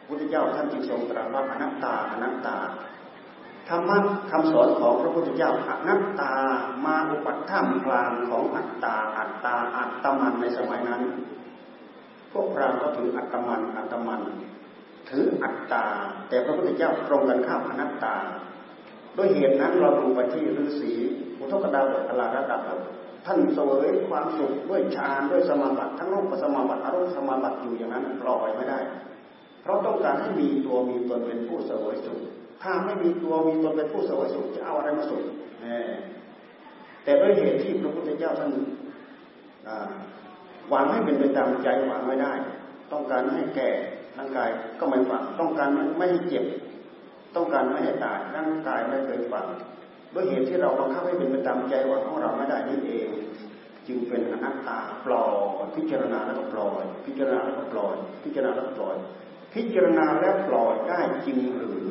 พุทธเจ้าท่านจึงทรงตรัสว่าอนัตตาอนัตตา ธรรมะคำสอนของพระพุทธเจ้าอนัตตามาอุปัฏฐามกลางของอัตตาอัตตาอัตตมันในสมัยนั้น พวกพราหมณ์ก็ถืออัตมันอัตมัน ถืออัตตา แต่พระพุทธเจ้าตรงกันข้ามอนัตตา ด้วยเหตุนั้นเราดูไปที่ฤาษีอุทกดาบทอลาระดับท่านเสวยความสุขด้วยฌานด้วยสมาบัติทั้งรูปสมาบัติอารมณ์สมาบัติอยู่อย่างนั้นปล่อยไม่ได้ เพราะต้องการให้มีตัวมีตนเป็นผู้เสวยสุข ถ้าไม่มีตัวมีตนเป็นผู้เสวยสุขจะเอาอะไรมาสุขแต่ด้วยเหตุที่พระพุทธเจ้าท่านหวังให้เป็นไปตามใจหวังไม่ได้ ต้องการให้แก่ร่างกายก็ไม่ฝังต้องการไม่ให้เจ็บ ต้องการไม่ให้ตายร่างกายไม่เคยฝังด้วยเหตุที่เราบังคับให้เป็นไปตามใจหวังของเราไม่ได้นี่เอง จึงเป็นอนัตตาปล่อยพิจารณาแล้วก็ปล่อยพิจารณาแล้วก็ปล่อยพิจารณาแล้วก็ปล่อยพิจารณาแล้วปล่อยได้จริงหรือ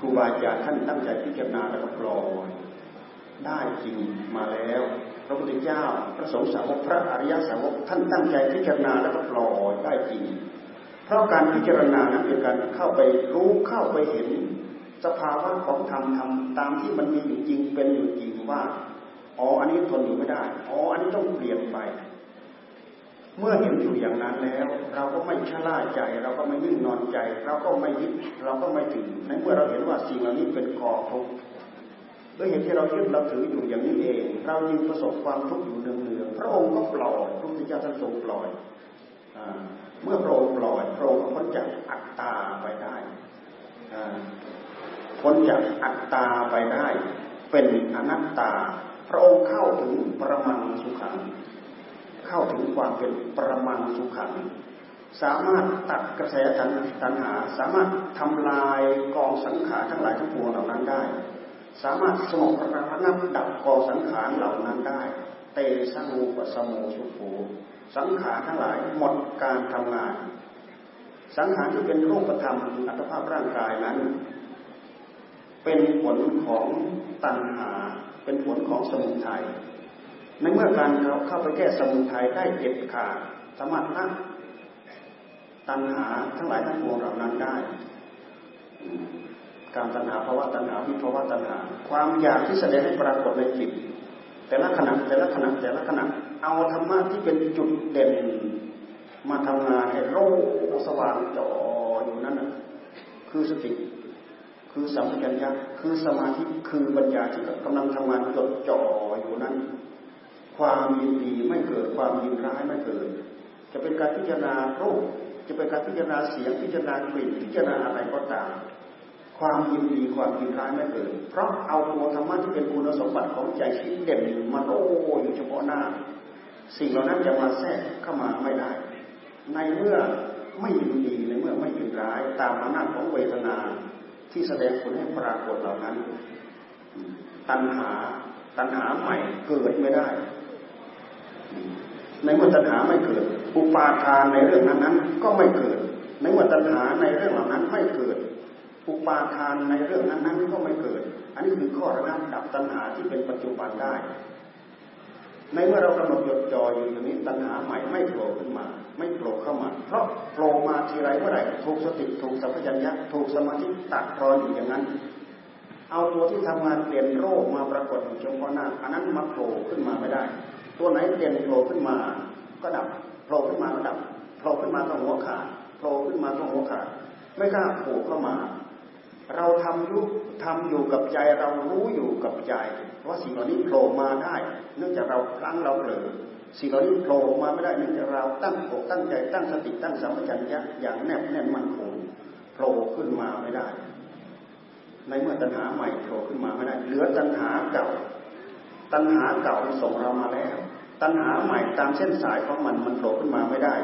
ครูบาอาจารย์ท่านตั้งใจพิจารณาแล้วก็ปล่อยได้จริงมาแล้ว พระพุทธเจ้าพระสงฆ์สาวกพระอริยสาวกท่านตั้งใจพิจารณาแล้วก็ปล่อยได้จริง เพราะการพิจารณานั้นเป็นการเข้าไปรู้เข้าไปเห็น สภาวะของธรรมธรรมตามที่มันมีอยู่จริงเป็นอยู่จริงว่าอ๋ออันนี้ทนอยู่ไม่ได้อ๋ออันนี้ต้องเปลี่ยนไป เมื่อเห็นอยู่อย่างนั้นแล้ว เราก็ไม่ชะล่าใจ เราก็ไม่นิ่งนอนใจ เราก็ไม่ยึดเราก็ไม่ถึงในเมื่อเราเห็นว่าสิ่งเหล่านี้เป็นกอทุกข์ด้วยเหตุที่เรายึดเราถืออยู่อย่างนี้เอง เรายิ่งประสบความทุกข์อยู่เนืองๆพระองค์ก็ปล่อยพระพุทธเจ้าท่านทรงปล่อยเมื่อพระองค์ปล่อยพระองค์พ้นจากอัตตาไปได้พ้นจากอัตตาไปได้ เป็นอนัตตา พระองค์เข้าถึงประมังสุขัง เข้าถึงความเป็นประมังสุขัง สามารถตัดกระแสตัณหา สามารถทำลายกองสังขารทั้งหลายทั้งปวงเหล่านั้นได้ สามารถสงบระงับดับกองสังขารเหล่านั้นได้ เตสังูปสมุสุโขสังขารทั้งหลายหมดการทำงาน สังขารที่เป็นรูปธรรมอัตภาพร่างกายนั้น เป็นผลของตัณหา เป็นผลของสมุทัย ในเมื่อการเราเข้าไปแก้สมุทัยได้เด็ดขาดสามารถละตัณหาทั้งหลายทั้งปวงเหล่านั้นได้การตัณหาภาวะตัณหาวิภาวะตัณหา ความอยากที่แสดงให้ปรากฏในจิต แต่ละขณะแต่ละขณะแต่ละขณะเอาธรรมะที่เป็นจุดเด่น มาทำงานให้โลกสว่างจ่ออยู่นั่นนะคือสติคือสัมผััญญาคือสมาธิคือปัญญาที่กำลังทำงานจดจ่ออยู่นั้น ความยินดีไม่เกิดความยินร้ายไม่เกิด จะเป็นการพิจารณารูปจะเป็นการพิจารณาเสียงพิจารณากลิ่นพิจารณาอะไรก็ตาม ความยินดีความยินร้ายไม่เกิด เพราะเอาตัวธรรมะที่เป็นคุณสมบัติของใจชิ้นเด่นมาโอ้อยู่เฉพาะหน้า สิ่งเหล่านั้นจะมาแทรกเข้ามาไม่ได้ ในเมื่อไม่ยินดีในเมื่อไม่ยินร้ายตามอำนาจของเวทนาที่แสดงผลให้ปรากฏเหล่านั้น ตัณหาตัณหาใหม่เกิดไม่ได้ ในเมื่อตัณหาไม่เกิด อุปาทานในเรื่องนั้นนั้นก็ไม่เกิด ในเมื่อตัณหาในเรื่องเหล่านั้นไม่เกิด อุปาทานในเรื่องนั้นนั้นก็ไม่เกิด อันนี้คือข้อระงับดับตัณหาที่เป็นปัจจุบันได้ ในเมื่อเรากำหนดจดจ่ออยู่ตรงนี้ตัณหาใหม่ไม่โผล่ขึ้นมา ไม่โผล่เข้ามา เพราะโผล่มาทีไรเมื่อไหร่ถูกสติถูกสัมผัญญาถูกสมาธิตัดรอนอยู่อย่างนั้นเอาตัวที่ทำงานเปลี่ยนโรคมาปรากฏอยู่เฉพาะหน้าอันนั้นมาโผล่ขึ้นมาไม่ได้ ตัวไหนเปลี่ยนโผล่ขึ้นมาก็ดับโผล่ขึ้นมาก็ดับโผล่ขึ้นมาต้องหัวขาดโผล่ขึ้นมาต้องหัวขาดไม่กล้าโผล่เข้ามา เราทำยุทำอยู่กับใจเรารู้อยู่กับใจว่าสิ่งเหล่านี้โผล่มาได้ เนื่องจากเราพลั้งเราเผลอสิ่งเหล่านี้โผล่มาไม่ได้เนื่องจากเราตั้งอกตั้งใจตั้งสติตั้งสัมปชัญญะอย่างแนบแน่นมั่นคงโผล่ขึ้นมาไม่ได้ ในเมื่อตัณหาใหม่โผล่ขึ้นมาไม่ได้ เหลือตัณหาเก่า ตัณหาเก่าส่งเรามาแล้ว ตัณหาใหม่ตามเส้นสายของมันมันโผล่ขึ้นมาไม่ได้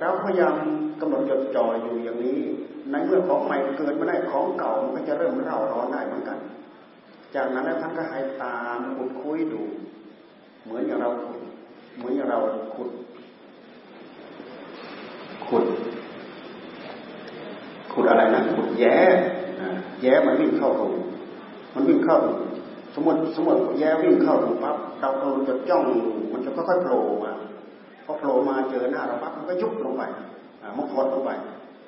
เราพยายามกำหนดจดจ่ออยู่อย่างนี้ ในเมื่อของใหม่เกิดมาได้ของเก่ามันก็จะเริ่มเร่าร้อนได้เหมือนกัน จากนั้นแล้วท่านก็ให้ตามขุดคุยดู เหมือนอย่างเราขุดเหมือนอย่างเราขุด ขุด ขุดอะไรนะขุดแย้แย้มันวิ่งเข้ารูมันวิ่งเข้ารู สมมติสมมติแย้วิ่งเข้ารูปั๊บเราเราจะจ้องมันจะค่อยๆโผล่มาพอโผล่มาเจอหน้าเราปั๊บมันก็ยุบลงไปมันพอดลงไป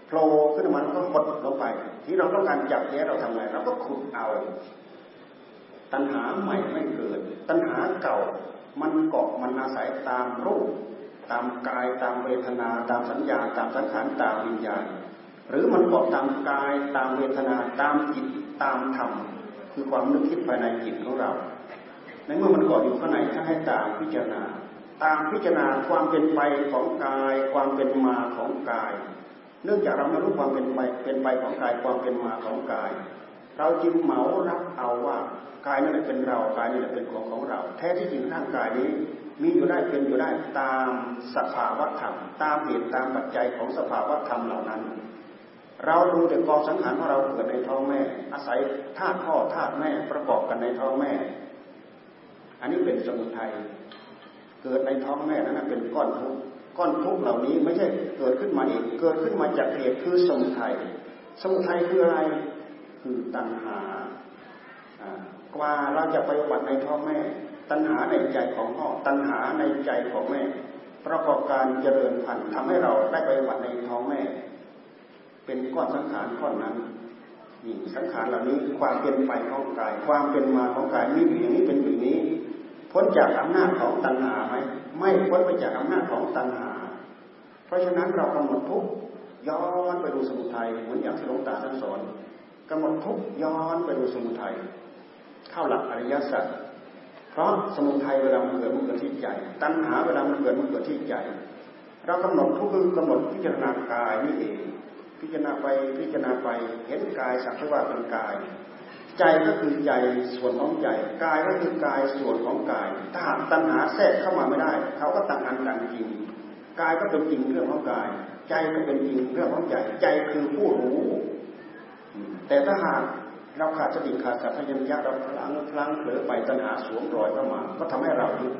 โผล่ขึ้นมาแล้วก็หดลงไป ที่เราต้องการจับแย้เราทำไงเราก็ขุดเอา ตัณหาใหม่ไม่เกิด ตัณหาเก่ามันเกาะมันอาศัยตามรูป ตามกายตามเวทนา ตามสัญญา ตามสังขารตามวิญญาณ หรือมันเกาะตามกายตามเวทนาตามจิตตามธรรม คือความนึกคิดภายในจิตของเรา ในเมื่อมันเกาะอยู่ข้างในถ้าให้ตามพิจารณา ตามพิจารณาความเป็นไปของกาย ความเป็นมาของกาย เนื่องจากเราไม่รู้ความเป็นไปเป็นไปของกายความเป็นมาของกาย เราจึงเหมารับเอาว่ากายนั่นแหละเป็นเรากายนี่แหละเป็นของของเรา แท้ที่จริงร่างกายนี้มีอยู่ได้เป็นอยู่ได้ตามสภาวะธรรม ตามเหตุตามปัจจัยของสภาวะธรรมเหล่านั้น เราดูแต่กองสังขารของเราเกิดในท้องแม่ อาศัยธาตุพ่อธาตุแม่ประกอบกันในท้องแม่ อันนี้เป็นสมุทัยเกิดในท้องแม่นั้นเป็นก้อนทุกก้อนทุกข์เหล่านี้ไม่ใช่เกิดขึ้นมาเองเกิดขึ้นมาจากเหตุคือสมุทัยสมุทัยคืออะไรคือตัณหากว่าเราจะไปวัดในท้องแม่ ตัณหาในใจของพ่อตัณหาในใจของแม่ ประกอบการเจริญพันธุ์ทำให้เราได้ไปวัดในท้องแม่ เป็นก้อนสังขารก้อนนั้นนี่สังขารเหล่านี้ความเป็นไปของกาย ความเป็นมาของกายมีอย่างนี้เป็นอย่างนี้ พ้นจากอำนาจของตัณหาไหมไม่พ้นไปจากอำนาจของตัณหา เพราะฉะนั้นเรากำหนดทุกย้อนไปดูสมุทัยเหมือนอย่างที่หลวงตาท่านสอนกำหนดทุกย้อนไปดูสมุทัยเข้าหลักอริยสัจเพราะสมุทัยเวลามันเกิดมันเกิดที่ใจตัณหาเวลามันเกิดมันเกิดที่ใจเรากำหนดทุกคือกำหนดพิจารณากายนี่เอง พิจารณาไปพิจารณาไปเห็นกายสักแต่ว่าเป็นกาย ใจก็คือใจส่วนของใจกายก็คือกายส่วนของกาย ถ้าหากตัณหาแทรกเข้ามาไม่ได้ เขาก็ต่างอันต่างจริงกายก็เป็นจริงเรื่องของกาย ใจก็เป็นจริงเรื่องของใจ ใจคือผู้รู้ แต่ถ้าหากเราขาดสติขาดสัพพัญญาเราพลังพลังเผลอไปตัณหาสวมรอยเข้ามา ก็ทำให้เรายึด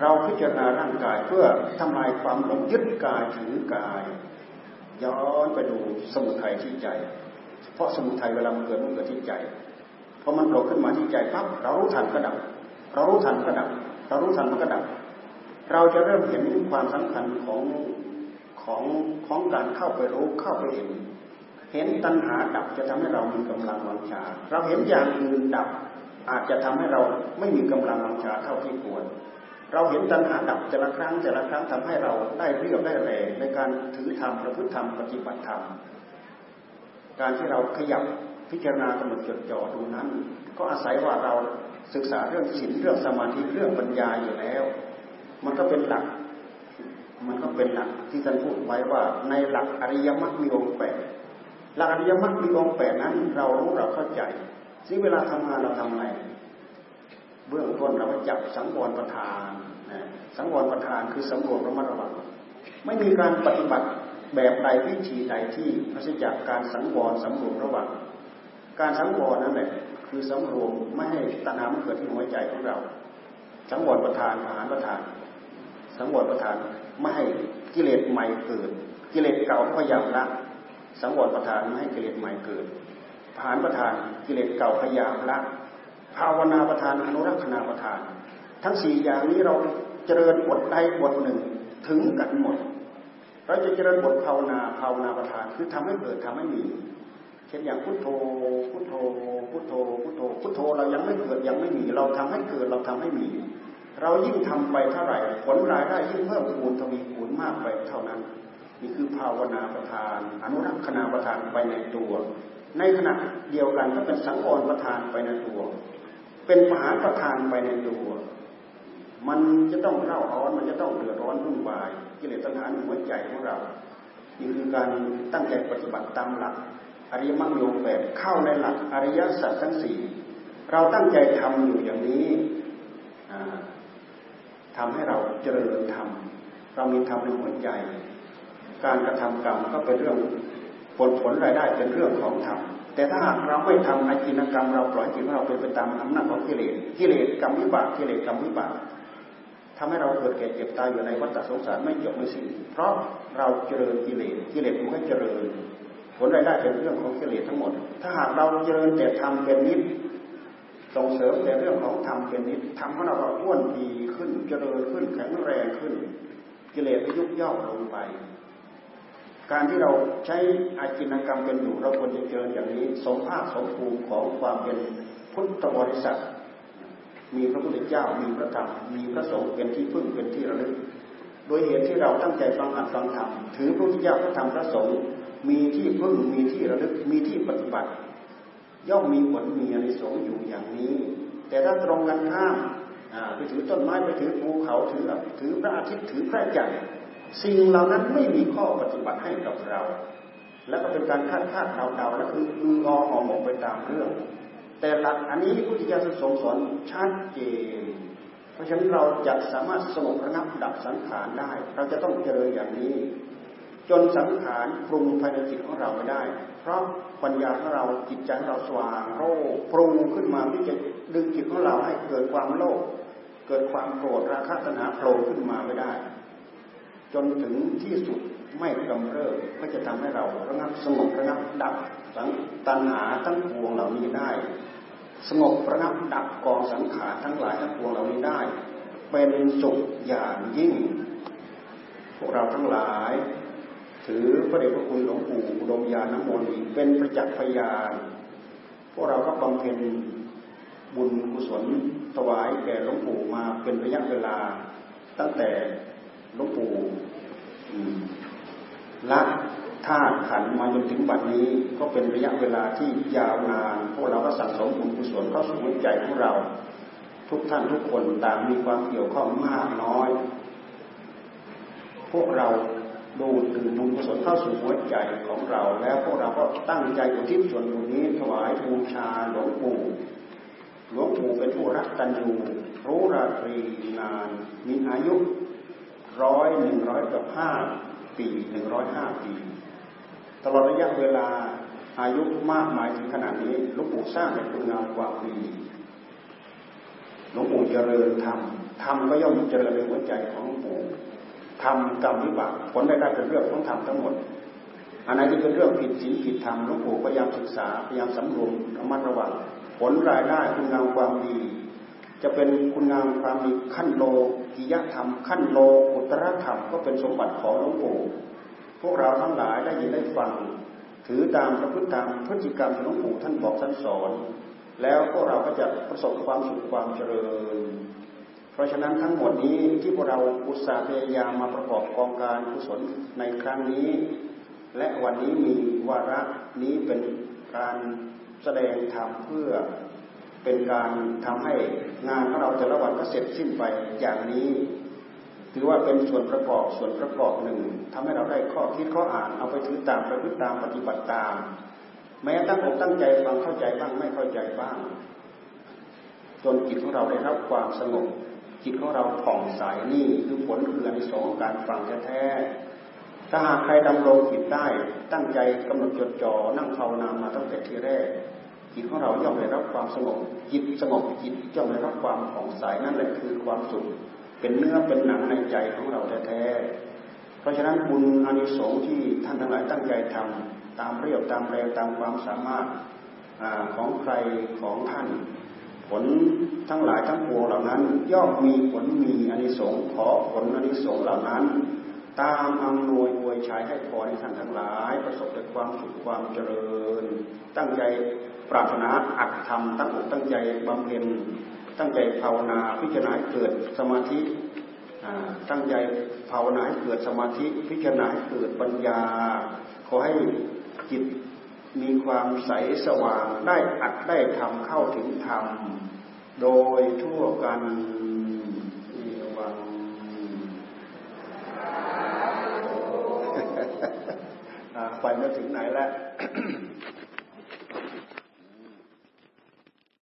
เราพิจารณาร่างกายเพื่อทำลายความหลงยึดกายถือกาย ย้อนไปดูสมุทัยที่ใจ เพราะสมุทัยเวลามันเกิดมันเกิดที่ใจพอมันโผล่ขึ้นมาที่ใจปั๊บเรารู้ทันก็ดับ เรารู้ทันก็ดับ เรารู้ทันมันก็ดับ เราจะเริ่มเห็นความสำคัญของของของการเข้าไปรู้เข้าไปเห็น เห็นตัณหาดับจะทำให้เรามีกำลังวังชา เราเห็นอย่างอื่นดับ อาจจะทำให้เราไม่มีกำลังวังชาเท่าที่ควร เราเห็นตัณหาดับแต่ละครั้งแต่ละครั้งทำให้เราได้เรียบได้แรงในการถือธรรมประพฤติธรรมปฏิบัติธรรมการที่เราขยับพิจารณากำหนดจดจ่อดูนั้น ก็อาศัยว่าเราศึกษาเรื่องศีลเรื่องสมาธิเรื่องปัญญาอยู่แล้ว มันก็เป็นหลัก มันก็เป็นหลักที่ท่านพูดไว้ว่า ในหลักอริยมรรคมีองค์แปดหลักอริยมรรคมีองค์แปดนั้น เรารู้เราเข้าใจซึ่งเวลาทำงานเราทำอะไร เบื้องต้นเราจับสังวรประธานสังวรประธานคือสำรวจระมัดระวัง ไม่มีการปฏิบัติแบบใดวิธีใดที่พระศจากการสังวรสำรวจระวัง การสังวรนั่นแหละคือสำรวมไม่ให้ตัณหามันเกิดที่หัวใจของเรา สังวรประธานอาหารประธาน สังวรประธานไม่ให้กิเลสใหม่เกิด กิเลสเก่าพยายามละสังวรประทานไม่ให้กิเลสใหม่เกิดผานประทานกิเลสเก่าพยายามละ ภาวนาประทานอนุรักษณาประทาน ทั้งสี่อย่างนี้เราเจริญบทใดบทหนึ่งถึงกันหมด เราจะเจริญบทภาวนาภาวนาประทานคือทำให้เกิดทำให้มีเช่นอย่างพุทโธพุทโธพุทโธพุทโธพุทโธเรายังไม่เกิดยังไม่มี เราทำให้เกิดเราทำให้มี เรายิ่งทำไปเท่าไหร่ผลรายได้ยิ่งเพิ่มคูณทวีคูณมากไปเท่านั้น นี่คือภาวนาประทาน อนุรักษณาประทานไปในตัว ในขณะเดียวกันก็เป็นสังวรประทานไปในตัว เป็นมหาประทานไปในตัว มันจะต้องเล่าร้อนมันจะต้องเดือดร้อนวุ่นวายกิเลสตัณหาในหัวใจของเรา นี่คือการตั้งใจปฏิบัติตามหลัก อริยมรรคโยแปดเข้าในหลักอริยสัจทั้งสี่เราตั้งใจทำอยู่อย่างนี้ทำให้เราเจริญธรรมเรามีธรรมในหัวใจ การกระทำกรรมก็เป็นเรื่องผลผลรายได้เป็นเรื่องของธรรม แต่ถ้าหากเราไม่ทำอาชีนกรรม เราปล่อยจิตของเราเป็นไปตามอำนาจของกิเลสกิเลสกรรมวิบากกิเลสกรรมวิบากทำให้เราเกิดแก่เจ็บตายอยู่ในวัฏสงสารไม่จบไม่สิ้นเพราะเราเจริญกิเลสกิเลสมันก็เจริญ ผลรายได้เป็นเรื่องของกิเลสทั้งหมด ถ้าหากเราเจริญแต่ธรรมเป็นนิดส่งเสริมแต่เรื่องของธรรมเป็นนิดทำให้เราอ้วนดีขึ้นเจริญขึ้นแข็งแรงขึ้น กิเลสก็ยุบย่อลงไป การที่เราใช้อาจินกรรมเป็นอยู่เราควรจะเจริญอย่างนี้ สมภาคสมภูมิของความเป็นพุทธบริษัท มีพระพุทธเจ้ามีพระธรรมมีพระสงฆ์เป็นที่พึ่งเป็นที่ระลึกโดยเหตุที่เราตั้งใจฟังอัดฟังธรรมถือพระพุทธเจ้าพระธรรมพระสงฆ์มีที่พึ่งมีที่ระลึกมีที่ปฏิบัติ ย่อมมีผลมีอนิสงส์อยู่อย่างนี้ แต่ถ้าตรงกันข้ามไปถือต้นไม้ไปถือภูเขาถือถือพระอาทิตย์ถือพระจันทร์ สิ่งเหล่านั้นไม่มีข้อปฏิบัติให้กับเรา แล้วก็เป็นการคาดคาดเดาเดาแล้วคืออืออหอมออกไปตามเรื่อง แต่หลักอันนี้พุทธิยถาทรงสอนชัดเจน เพราะฉะนั้นเราจะสามารถสงบระงับดับสังขารได้ เราจะต้องเจริญอย่างนี้ จนสังขารปรุงภายในจิตของเราไม่ได้ เพราะปัญญาของเราจิตใจเราสว่างโรปรุงขึ้นมาที่จะดึงจิตของเราให้เกิดความโลภเกิดความโกรธราคะตัณหาโผล่ขึ้นมาไม่ได้ จนถึงที่สุดไม่กำเริบก็จะทำให้เราระงับสงบระงับดับสังตัณหาทั้งปวงเหล่านี้ได้ สงบระงับดับกองสังขารทั้งหลายทั้งปวงเหล่านี้ได้ เป็นสุขอย่างยิ่ง พวกเราทั้งหลาย ถือพระเดชพระคุณหลวงปู่ดมยาน้ำมนต์เป็นประจักษ์พยานพวกเราก็บำเพ็ญบุญกุศลถวายแก่หลวงปู่มาเป็นระยะเวลาตั้งแต่ หลวงปู่ละธาตุขันมาจนถึงบัดนี้ก็เป็นระยะเวลาที่ยาวนานพวกเราก็สั่งสมบุญกุศลเข้าสู่หัวใจของเรา ทุกท่านทุกคนต่างมีความเกี่ยวข้องมากน้อย พวกเราดูดึงบุญกุศลเข้าสู่หัวใจของเรา แล้วพวกเราก็ตั้งใจอุทิศส่วนบุญนี้ถวายบูชาหลวงปู่หลวงปู่เป็นผู้รักกันอยู่รู้ราตรีนานมีอายุ ร้อยหนึ่งร้อยกับห้าปีหนึ่งร้อยห้าปี ตลอดระยะเวลาอายุมากมายถึงขนาดนี้หลวงปู่สร้างเป็นคุณงามความดีหลวงปู่เจริญธรรมธรรมก็ย่อมเจริญในหัวใจของหลวงปู่ทำกรรมวิบากผลได้ได้เป็นเรื่องของธรรมทั้งหมดอันไหนที่เป็นเรื่องผิดศีลผิดธรรมหลวงปู่พยายามศึกษาพยายามสำรวมระมัดระวังผลรายได้คุณงามความดี จะเป็นคุณงามความดีขั้นโลกิยธรรม ขั้นโลอุ ตรธรรมก็เป็นสมบัติของหลวงปู่พวกเราทั้งหลายได้ยินได้ฟัง ถือตามประพฤติตามพฤติกรรมที่หลวงปู่ท่านบอกท่านสอน แล้วพวกเราก็จะประสบความสุขความเจริญ เพราะฉะนั้นทั้งหมดนี้ที่พวกเราอุตส่าห์พยายามมาประกอบกองการกุศลในครั้งนี้ และวันนี้มีวาระนี้เป็นการแสดงธรรมเพื่อเป็นการทำให้งานของเราแต่ละวันก็เสร็จสิ้นไปอย่างนี้ ถือว่าเป็นส่วนประกอบส่วนประกอบหนึ่งทำให้เราได้ข้อคิดข้ออ่านเอาไปถือตามประพฤติตามปฏิบัติตาม แม้ตั้งอกตั้งใจฟังเข้าใจบ้างไม่เข้าใจบ้างจนจิตของเราได้รับความสงบจิตของเราผ่องใสนี่คือผลคืออันสองการฟังแท้ถ้าหากใครดำรงจิตได้ตั้งใจกำหนดจดจ่อนั่งภาวนามาตั้งแต่ทีแรก จิตของเราย่อมได้รับความสงบจิตสงบจิตย่อมได้รับความผ่องใสนั่นแหละคือความสุข เป็นเนื้อเป็นหนังในใจของเราแท้ๆเพราะฉะนั้นบุญอานิสงส์ที่ท่านทั้งหลายตั้งใจทำตามเรียบตามแรงตามความสามารถอของใครของท่าน ผลทั้งหลายทั้งปวงเหล่านั้น ย่อมมีผลมีอานิสงส์ขอผลอานิสงส์เหล่านั้น ตามอำนวยอวยชัยให้พรในท่านทั้งหลาย ประสบแต่ความสุขความเจริญ ตั้งใจปรารถนาอัดทำตั้งอกตั้งใจบำเพ็ญ ตั้งใจภาวนาพิจารณาเกิดสมาธิตั้งใจภาวนาเกิดสมาธิพิจารณาเกิดปัญญา ขอให้จิตมีความใสสว่างได้อัดได้ทำเข้าถึงธรรมโดยทั่วกันระวังไปมาถึงไหนแล้ว